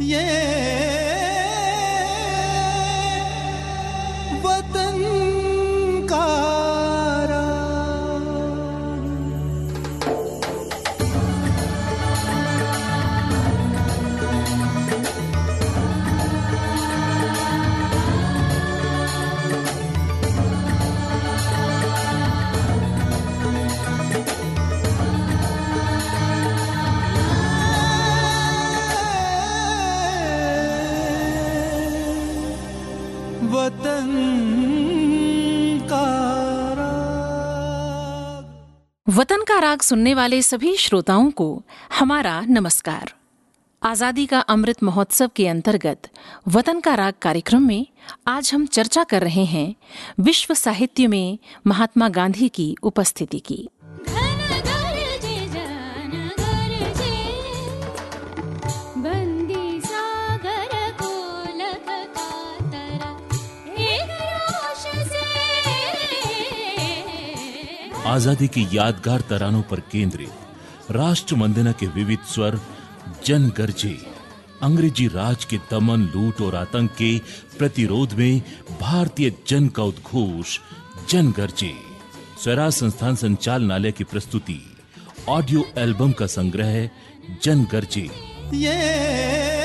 वतन सुनने वाले सभी श्रोताओं को हमारा नमस्कार। आज़ादी का अमृत महोत्सव के अंतर्गत वतन का राग कार्यक्रम में आज हम चर्चा कर रहे हैं विश्व साहित्य में महात्मा गांधी की उपस्थिति की। आज़ादी की यादगार तरानों पर केंद्रित, राष्ट्र वंदना के विविध स्वर जन गर्जे अंग्रेज़ी राज के दमन, लूट और आतंक के प्रतिरोध में भारतीय जन का उद्घोष जन गर्जे स्वराज संस्थान संचालनालय की प्रस्तुति, ऑडियो एल्बम का संग्रह जन गर्जे ये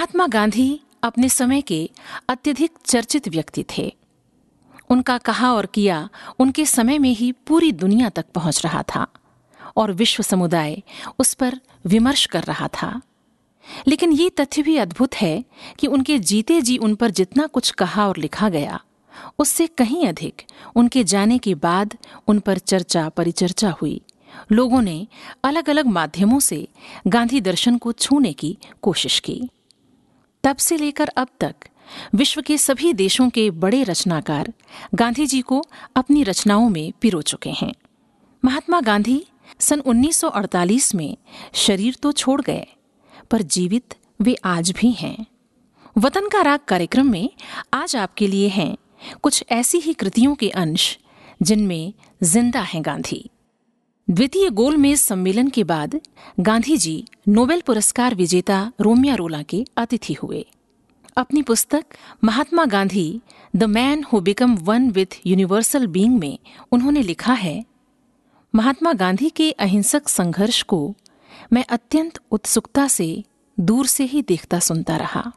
महात्मा गांधी अपने समय के अत्यधिक चर्चित व्यक्ति थे। उनका कहा और किया उनके समय में ही पूरी दुनिया तक पहुँच रहा था और विश्व समुदाय उस पर विमर्श कर रहा था। लेकिन ये तथ्य भी अद्भुत है कि उनके जीते जी उन पर जितना कुछ कहा और लिखा गया, उससे कहीं अधिक उनके जाने के बाद उन पर चर्चा परिचर्चा हुई। लोगों ने अलग अलग माध्यमों से गांधी दर्शन को छूने की कोशिश की। तब से लेकर अब तक विश्व के सभी देशों के बड़े रचनाकार गांधी जी को अपनी रचनाओं में पिरो चुके हैं। महात्मा गांधी सन 1948 में शरीर तो छोड़ गए, पर जीवित वे आज भी हैं। वतन का राग कार्यक्रम में आज आपके लिए हैं कुछ ऐसी ही कृतियों के अंश जिनमें ज़िंदा हैं गांधी। द्वितीय गोल गोलमेज सम्मेलन के बाद गांधी जी नोबेल पुरस्कार विजेता रोमिया रोला के अतिथि हुए। अपनी पुस्तक Mahatma Gandhi, the man who become one with universal being में उन्होंने लिखा है, महात्मा गांधी के अहिंसक संघर्ष को मैं अत्यंत उत्सुकता से दूर से ही देखता सुनता रहा।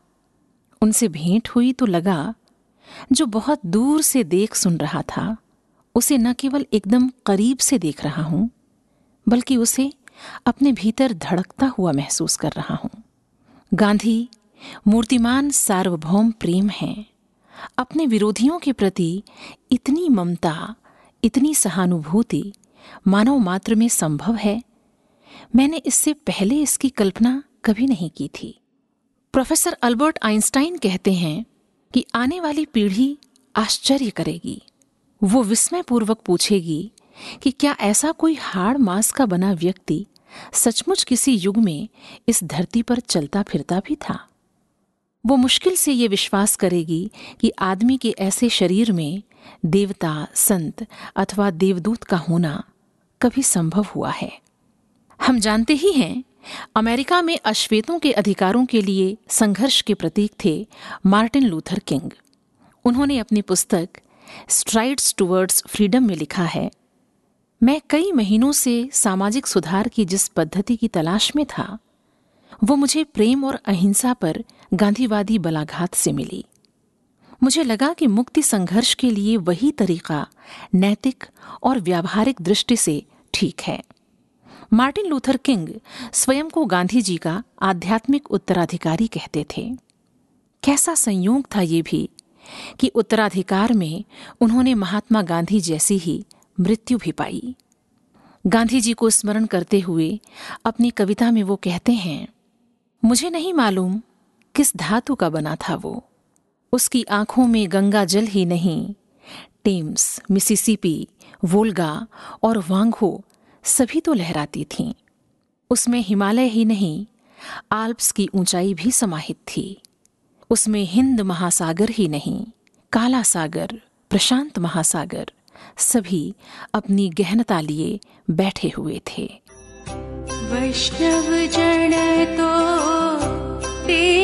उनसे भेंट हुई तो लगा, जो बहुत दूर से देख सुन रहा था, उसे न केवल एकदम करीब से देख रहा हूँ बल्कि उसे अपने भीतर धड़कता हुआ महसूस कर रहा हूँ। गांधी, मूर्तिमान सार्वभौम प्रेम है। अपने विरोधियों के प्रति इतनी ममता, इतनी सहानुभूति मानव मात्र में संभव है। मैंने इससे पहले इसकी कल्पना कभी नहीं की थी। प्रोफेसर अल्बर्ट आइंस्टाइन कहते हैं कि आने वाली पीढ़ी आश्चर्य करेगी, वो विस्मयपूर्वक पूछेगी कि क्या ऐसा कोई हाड़ मांस का बना व्यक्ति सचमुच किसी युग में इस धरती पर चलता फिरता भी था? वो मुश्किल से ये विश्वास करेगी कि आदमी के ऐसे शरीर में देवता, संत अथवा देवदूत का होना कभी संभव हुआ है। हम जानते ही हैं, अमेरिका में अश्वेतों के अधिकारों के लिए संघर्ष के प्रतीक थे मार्टिन लूथर किंग। उन्होंने अपनी पुस्तक स्ट्राइड्स टूवर्ड्स फ्रीडम में लिखा है। मैं कई महीनों से सामाजिक सुधार की जिस पद्धति की तलाश में था, वो मुझे प्रेम और अहिंसा पर गांधीवादी बलाघात से मिली। मुझे लगा कि मुक्ति संघर्ष के लिए वही तरीका नैतिक और व्यावहारिक दृष्टि से ठीक है। मार्टिन लूथर किंग स्वयं को गांधी जी का आध्यात्मिक उत्तराधिकारी कहते थे। कैसा संयोग था ये भी कि उत्तराधिकार में उन्होंने महात्मा गांधी जैसी ही मृत्यु भी पाई। गांधी जी को स्मरण करते हुए अपनी कविता में वो कहते हैं, मुझे नहीं मालूम किस धातु का बना था वो। उसकी आँखों में गंगा जल ही नहीं, टेम्स, मिसिसिपी, वोल्गा और वांगहो सभी तो लहराती थीं। उसमें हिमालय ही नहीं, आल्प्स की ऊंचाई भी समाहित थी। उसमें हिंद महासागर ही नहीं, काला सागर, प्रशांत महासागर सभी अपनी गहनता लिए बैठे हुए थे। वैष्णव जन तो तेरे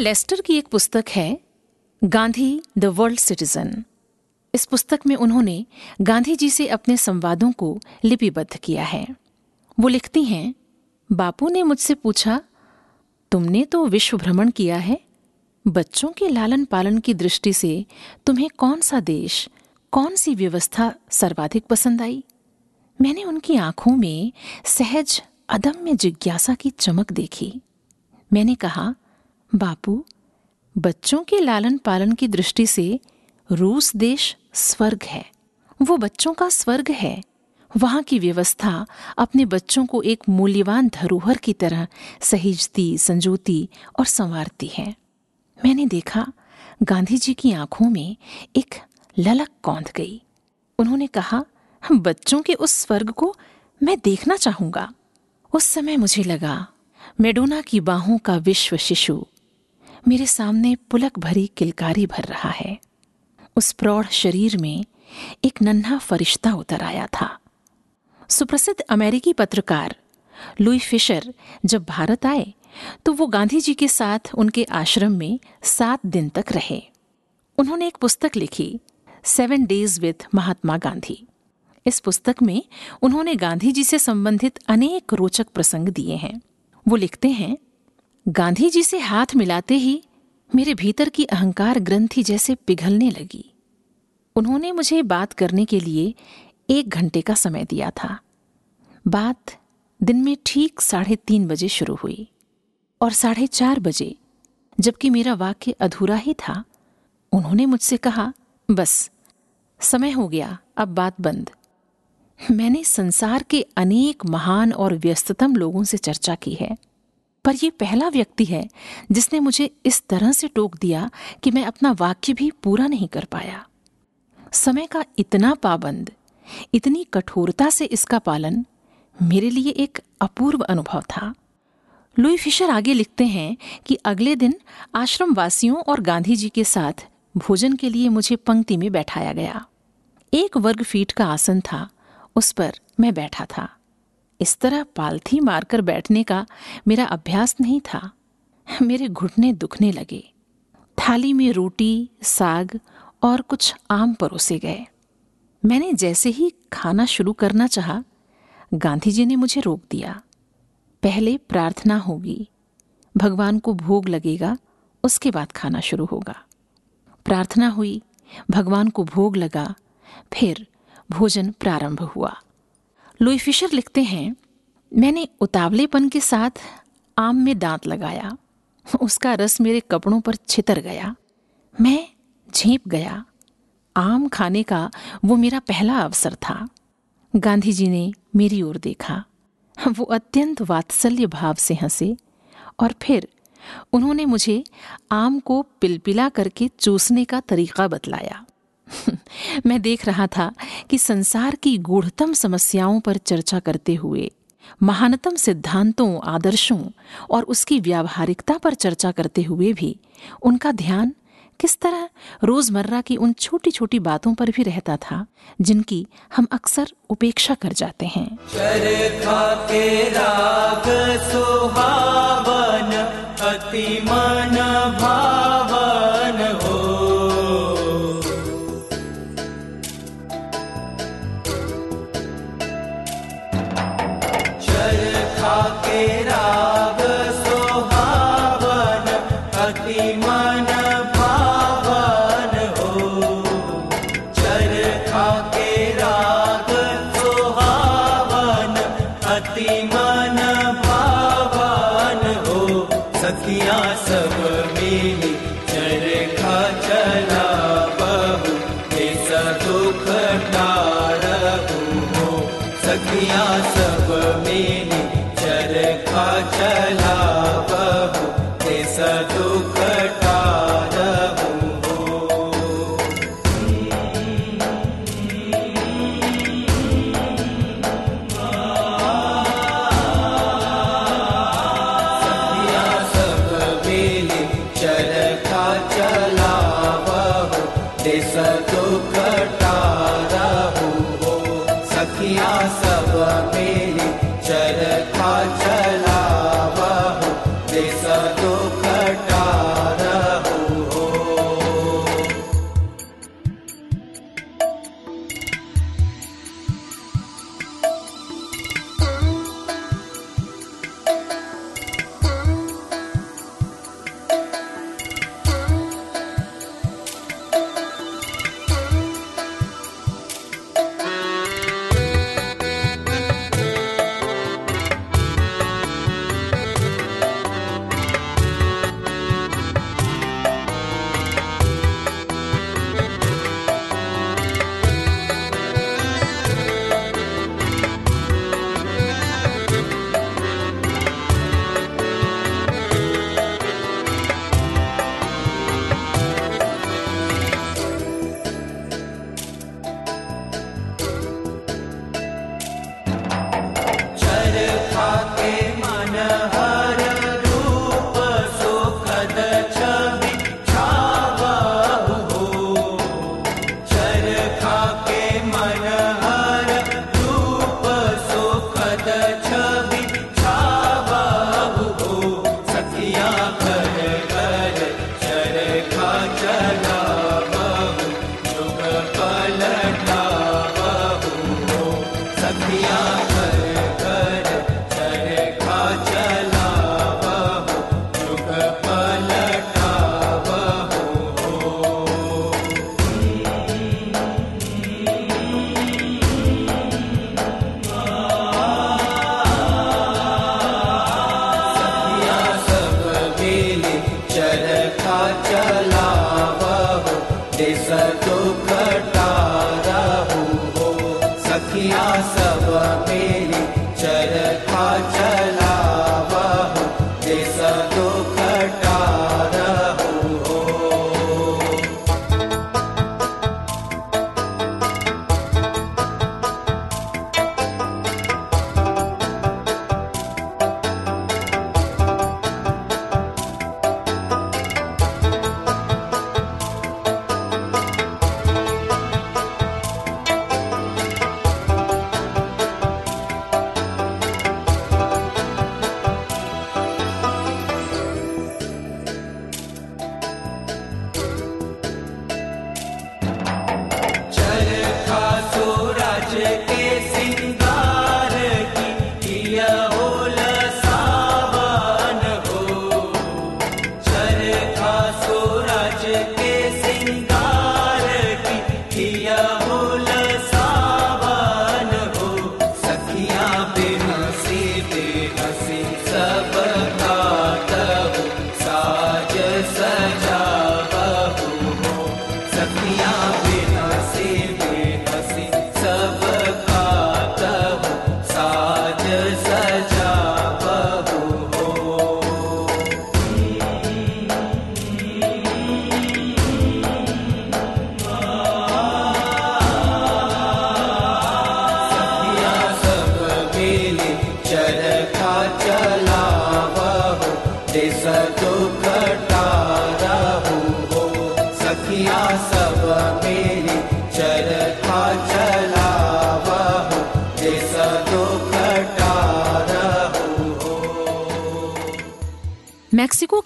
लेस्टर की एक पुस्तक है गांधी, द वर्ल्ड सिटीजन। इस पुस्तक में उन्होंने गांधी जी से अपने संवादों को लिपिबद्ध किया है। वो लिखती हैं, बापू ने मुझसे पूछा, तुमने तो विश्व भ्रमण किया है? बच्चों के लालन पालन की दृष्टि से तुम्हें कौन सा देश, कौन सी व्यवस्था सर्वाधिक पसंद आई? मैंने उनकी आँखों में सहज, अदम्य जिज्ञासा की चमक देखी। मैंने कहा, बापू बच्चों के लालन पालन की दृष्टि से रूस देश स्वर्ग है। वो बच्चों का स्वर्ग है। वहाँ की व्यवस्था अपने बच्चों को एक मूल्यवान धरोहर की तरह सहेजती, संजोती और संवारती है। मैंने देखा, गांधी जी की आँखों में एक ललक कौंध गई। उन्होंने कहा, बच्चों के उस स्वर्ग को मैं देखना चाहूँगा। उस समय मुझे लगा, मेडोना की बाहों का विश्व शिशु मेरे सामने पुलक भरी किलकारी भर रहा है। उस प्रौढ़ शरीर में एक नन्हा फरिश्ता उतर आया था। सुप्रसिद्ध अमेरिकी पत्रकार लुई फिशर जब भारत आए तो वो गांधी जी के साथ उनके आश्रम में सात दिन तक रहे। उन्होंने एक पुस्तक लिखी, seven days with Mahatma Gandhi. इस पुस्तक में उन्होंने गांधी जी से संबंधित अनेक रोचक प्रसंग दिए हैं। वो लिखते हैं गांधी जी से हाथ मिलाते ही मेरे भीतर की अहंकार ग्रंथि जैसे पिघलने लगी। उन्होंने मुझे बात करने के लिए एक घंटे का समय दिया था। बात दिन में ठीक साढ़े तीन बजे शुरू हुई और साढ़े चार बजे, जबकि मेरा वाक्य अधूरा ही था, उन्होंने मुझसे कहा, बस, समय हो गया, अब बात बंद। मैंने संसार के अनेक महान और व्यस्ततम लोगों से चर्चा की है। पर यह पहला व्यक्ति है जिसने मुझे इस तरह से टोक दिया कि मैं अपना वाक्य भी पूरा नहीं कर पाया। समय का इतना पाबंद, इतनी कठोरता से इसका पालन मेरे लिए एक अपूर्व अनुभव था। लुई फिशर आगे लिखते हैं कि अगले दिन आश्रम वासियों और गांधी जी के साथ भोजन के लिए मुझे पंक्ति में बैठाया गया। एक वर्ग फीट का आसन था, उस पर मैं बैठा था। इस तरह पालथी मारकर बैठने का मेरा अभ्यास नहीं था। मेरे घुटने दुखने लगे। थाली में रोटी, साग और कुछ आम परोसे गए। मैंने जैसे ही खाना शुरू करना चाहा, गांधी जी ने मुझे रोक दिया। पहले प्रार्थना होगी। भगवान को भोग लगेगा, उसके बाद खाना शुरू होगा। प्रार्थना हुई, भगवान को भोग लगा, फिर भोजन प्रारंभ हुआ। लुई फिशर लिखते हैं, मैंने उतावलेपन के साथ आम में दांत लगाया। उसका रस मेरे कपड़ों पर छितर गया। मैं झेप गया। आम खाने का वो मेरा पहला अवसर था। गांधी जी ने मेरी ओर देखा। वो अत्यंत वात्सल्य भाव से हंसे और फिर उन्होंने मुझे आम को पिलपिला करके चूसने का तरीका बतलाया। मैं देख रहा था कि संसार की गूढ़तम समस्याओं पर चर्चा करते हुए, महानतम सिद्धांतों, आदर्शों और उसकी व्यावहारिकता पर चर्चा करते हुए भी उनका ध्यान किस तरह रोज़मर्रा की उन छोटी छोटी बातों पर भी रहता था, जिनकी हम अक्सर उपेक्षा कर जाते हैं। के राग, सुहावन अति मन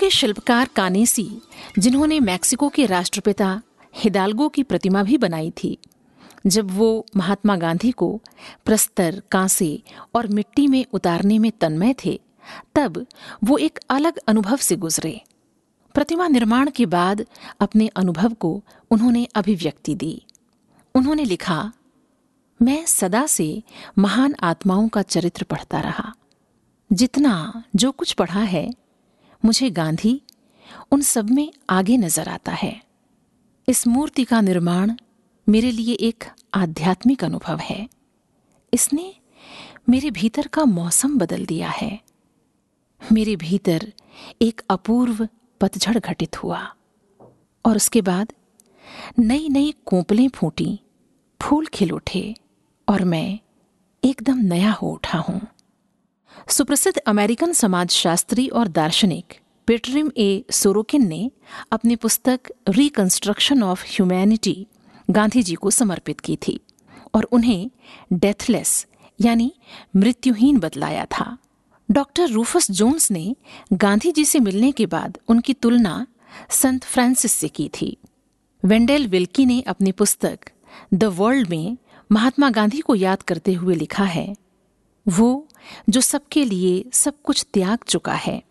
के शिल्पकार कानेसी, जिन्होंने मैक्सिको के राष्ट्रपिता हिदाल्गो की प्रतिमा भी बनाई थी, जब वो महात्मा गांधी को प्रस्तर, कांसे और मिट्टी में उतारने में तन्मय थे, तब वो एक अलग अनुभव से गुजरे। प्रतिमा निर्माण के बाद अपने अनुभव को उन्होंने अभिव्यक्ति दी। उन्होंने लिखा, मैं सदा से महान आत्माओं का चरित्र पढ़ता रहा। जितना जो कुछ पढ़ा है मुझे गांधी उन सब में आगे नज़र आता है। इस मूर्ति का निर्माण मेरे लिए एक आध्यात्मिक अनुभव है। इसने मेरे भीतर का मौसम बदल दिया है। मेरे भीतर एक अपूर्व पतझड़ घटित हुआ और उसके बाद नई नई कोंपलें फूटी, फूल खिल उठे और मैं एकदम नया हो उठा हूँ। सुप्रसिद्ध अमेरिकन समाजशास्त्री और दार्शनिक पेट्रिम ए. सोरोकिन ने अपनी पुस्तक reconstruction of humanity Gandhi ji को समर्पित की थी और उन्हें डेथलेस यानी मृत्युहीन बतलाया था। डॉक्टर रूफस जोन्स ने गांधी जी से मिलने के बाद उनकी तुलना संत फ्रांसिस से की थी। वेंडेल विल्की ने अपनी पुस्तक द वर्ल्ड में महात्मा गांधी को याद करते हुए लिखा है, वो जो सबके लिए सब कुछ त्याग चुका है।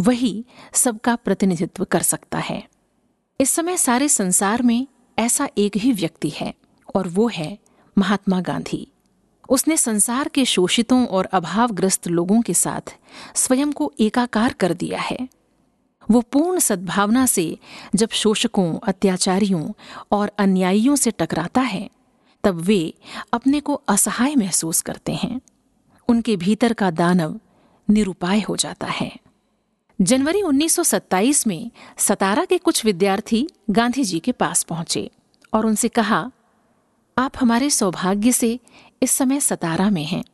वही सबका प्रतिनिधित्व कर सकता है। इस समय सारे संसार में ऐसा एक ही व्यक्ति है, और वो है महात्मा गांधी। उसने संसार के शोषितों और अभावग्रस्त लोगों के साथ स्वयं को एकाकार कर दिया है। वो पूर्ण सद्भावना से जब शोषकों, अत्याचारियों और अन्यायियों से टकराता है, तब वे अपने को असहाय महसूस करते हैं। उनके भीतर का दानव निरुपाय हो जाता है। जनवरी 1927 में सतारा के कुछ विद्यार्थी गांधी जी के पास पहुँचे और उनसे कहा, आप हमारे सौभाग्य से इस समय सतारा में हैं।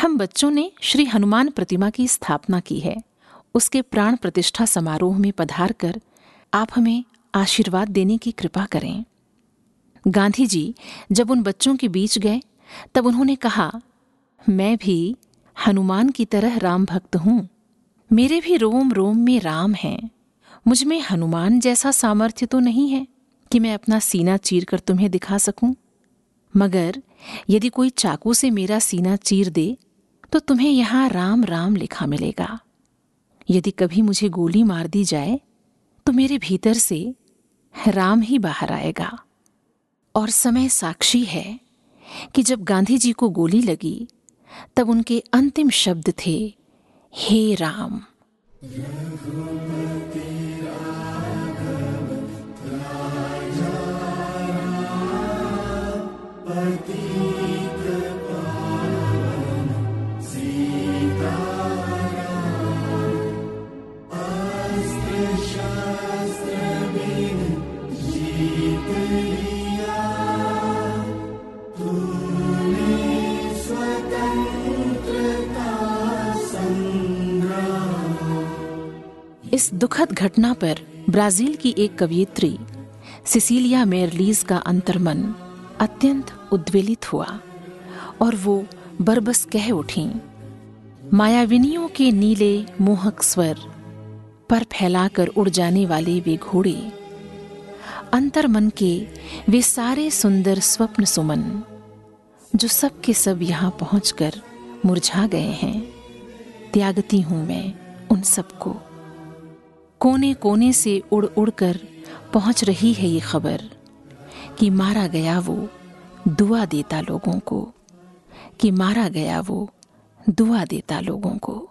हम बच्चों ने श्री हनुमान प्रतिमा की स्थापना की है। उसके प्राण प्रतिष्ठा समारोह में पधार कर आप हमें आशीर्वाद देने की कृपा करें। गांधी जी जब उन बच्चों के बीच गए, तब उन्होंने कहा, मैं भी हनुमान की तरह राम भक्त हूँ। मेरे भी रोम रोम में राम हैं। मुझमें हनुमान जैसा सामर्थ्य तो नहीं है कि मैं अपना सीना चीर कर तुम्हें दिखा सकूँ। मगर यदि कोई चाकू से मेरा सीना चीर दे तो तुम्हें यहाँ राम राम लिखा मिलेगा। यदि कभी मुझे गोली मार दी जाए तो मेरे भीतर से राम ही बाहर आएगा। और समय साक्षी है कि जब गांधी जी को गोली लगी, तब उनके अंतिम शब्द थे हे राम। इस दुखद घटना पर ब्राज़ील की एक कवियत्री, सिसिलिया मेरलीज का अंतर्मन अत्यंत उद्वेलित हुआ और वो बरबस कह उठी, मायाविनियों के नीले मोहक स्वर पर फैलाकर उड़ जाने वाले वे घोड़े, अंतर्मन के वे सारे सुंदर स्वप्न सुमन, जो सब के सब यहाँ पहुंचकर मुरझा गए हैं, त्यागती हूँ मैं उन सबको। कोने कोने से उड़ उड़ कर पहुँच रही है ये खबर कि मारा गया वो दुआ देता लोगों को, कि मारा गया वो दुआ देता लोगों को।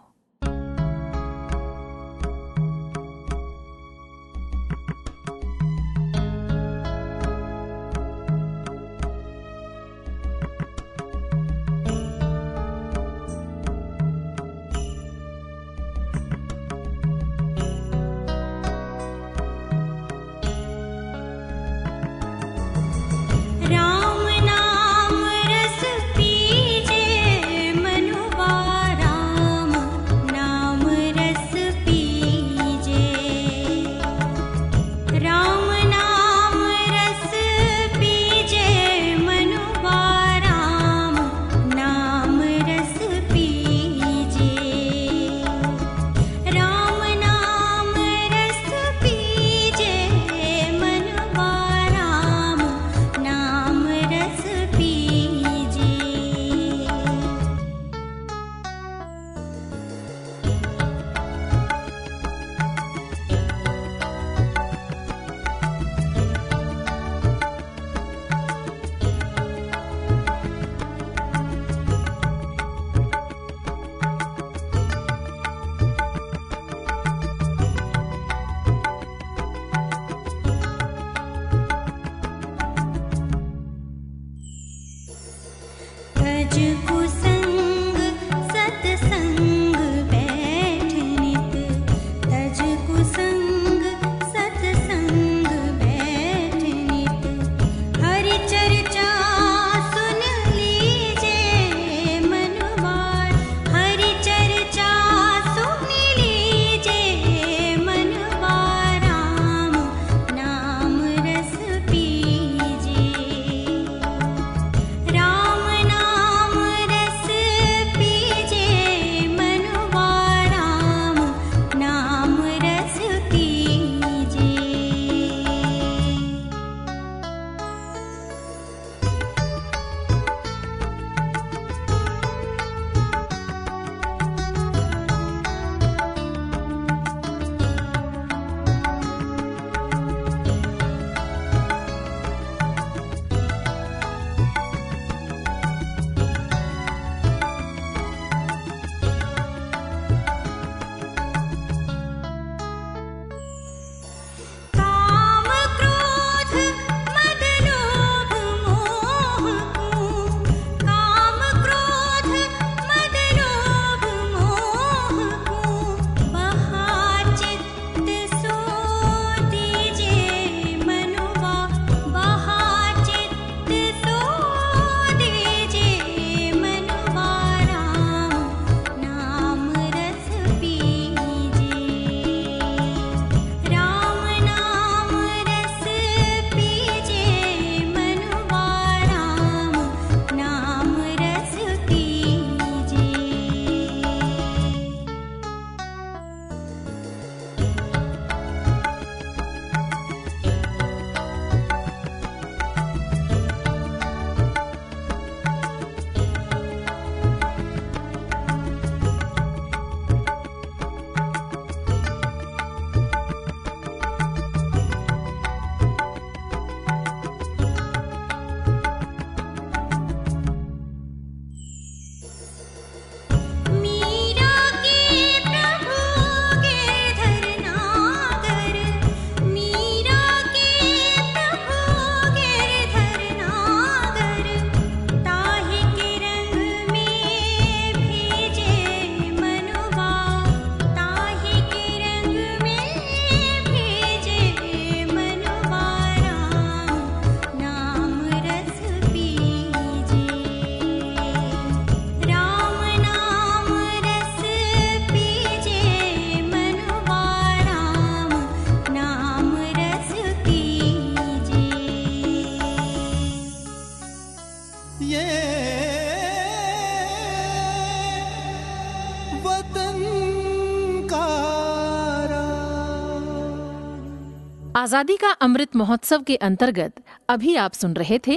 आज़ादी का अमृत महोत्सव के अंतर्गत अभी आप सुन रहे थे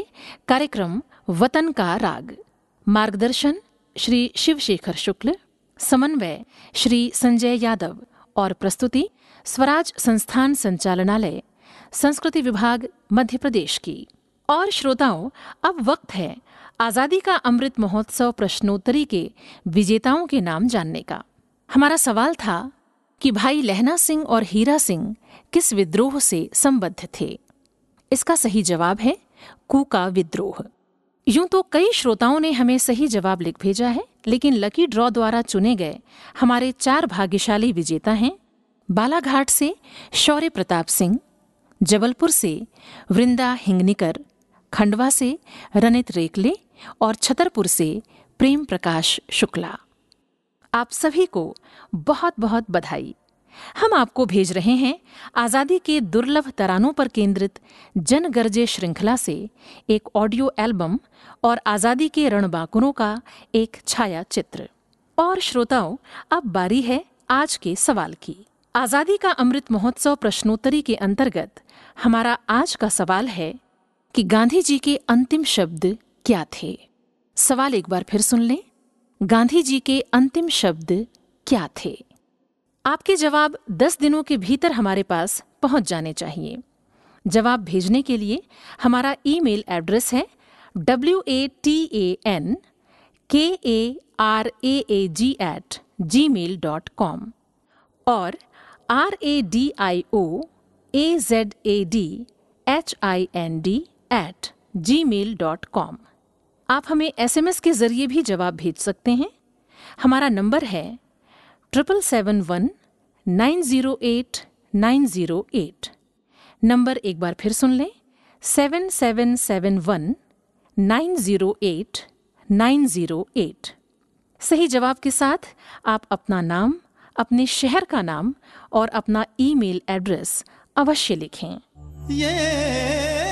कार्यक्रम वतन का राग। मार्गदर्शन श्री शिवशेखर शुक्ल, समन्वय श्री संजय यादव और प्रस्तुति स्वराज संस्थान संचालनालय, संस्कृति विभाग मध्य प्रदेश की। और श्रोताओं, अब वक्त है आज़ादी का अमृत महोत्सव प्रश्नोत्तरी के विजेताओं के नाम जानने का। हमारा सवाल था कि भाई लहना सिंह और हीरा सिंह किस विद्रोह से संबद्ध थे? इसका सही जवाब है कूका विद्रोह। यूँ तो कई श्रोताओं ने हमें सही जवाब लिख भेजा है, लेकिन लकी ड्रॉ द्वारा चुने गए हमारे चार भाग्यशाली विजेता हैं, बालाघाट से शौर्य प्रताप सिंह, जबलपुर से वृंदा हिंगनिकर, खंडवा से रनित रेकले और छतरपुर से प्रेम प्रकाश शुक्ला। आप सभी को बहुत बहुत बधाई। हम आपको भेज रहे हैं आज़ादी के दुर्लभ तरानों पर केंद्रित जन गर्जे श्रृंखला से एक ऑडियो एल्बम और आज़ादी के रणबांकुरों का एक छाया चित्र और श्रोताओं, अब बारी है आज के सवाल की। आज़ादी का अमृत महोत्सव प्रश्नोत्तरी के अंतर्गत हमारा आज का सवाल है कि गांधी जी के अंतिम शब्द क्या थे? सवाल एक बार फिर सुन लें। गांधी जी के अंतिम शब्द क्या थे? आपके जवाब 10 दिनों के भीतर हमारे पास पहुँच जाने चाहिए। जवाब भेजने के लिए हमारा ईमेल एड्रेस है W A T A N K A R A A G at gmail dot com और R A D I O A Z A D H I N D at gmail dot com आप हमें SMS के ज़रिए भी जवाब भेज सकते हैं। हमारा नंबर है triple seven one nine zero eight nine zero eight number एक बार फिर सुन लें। Seven seven seven one nine zero eight nine zero eight सही जवाब के साथ आप अपना नाम, अपने शहर का नाम और अपना ईमेल एड्रेस अवश्य लिखें। ये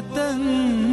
वतन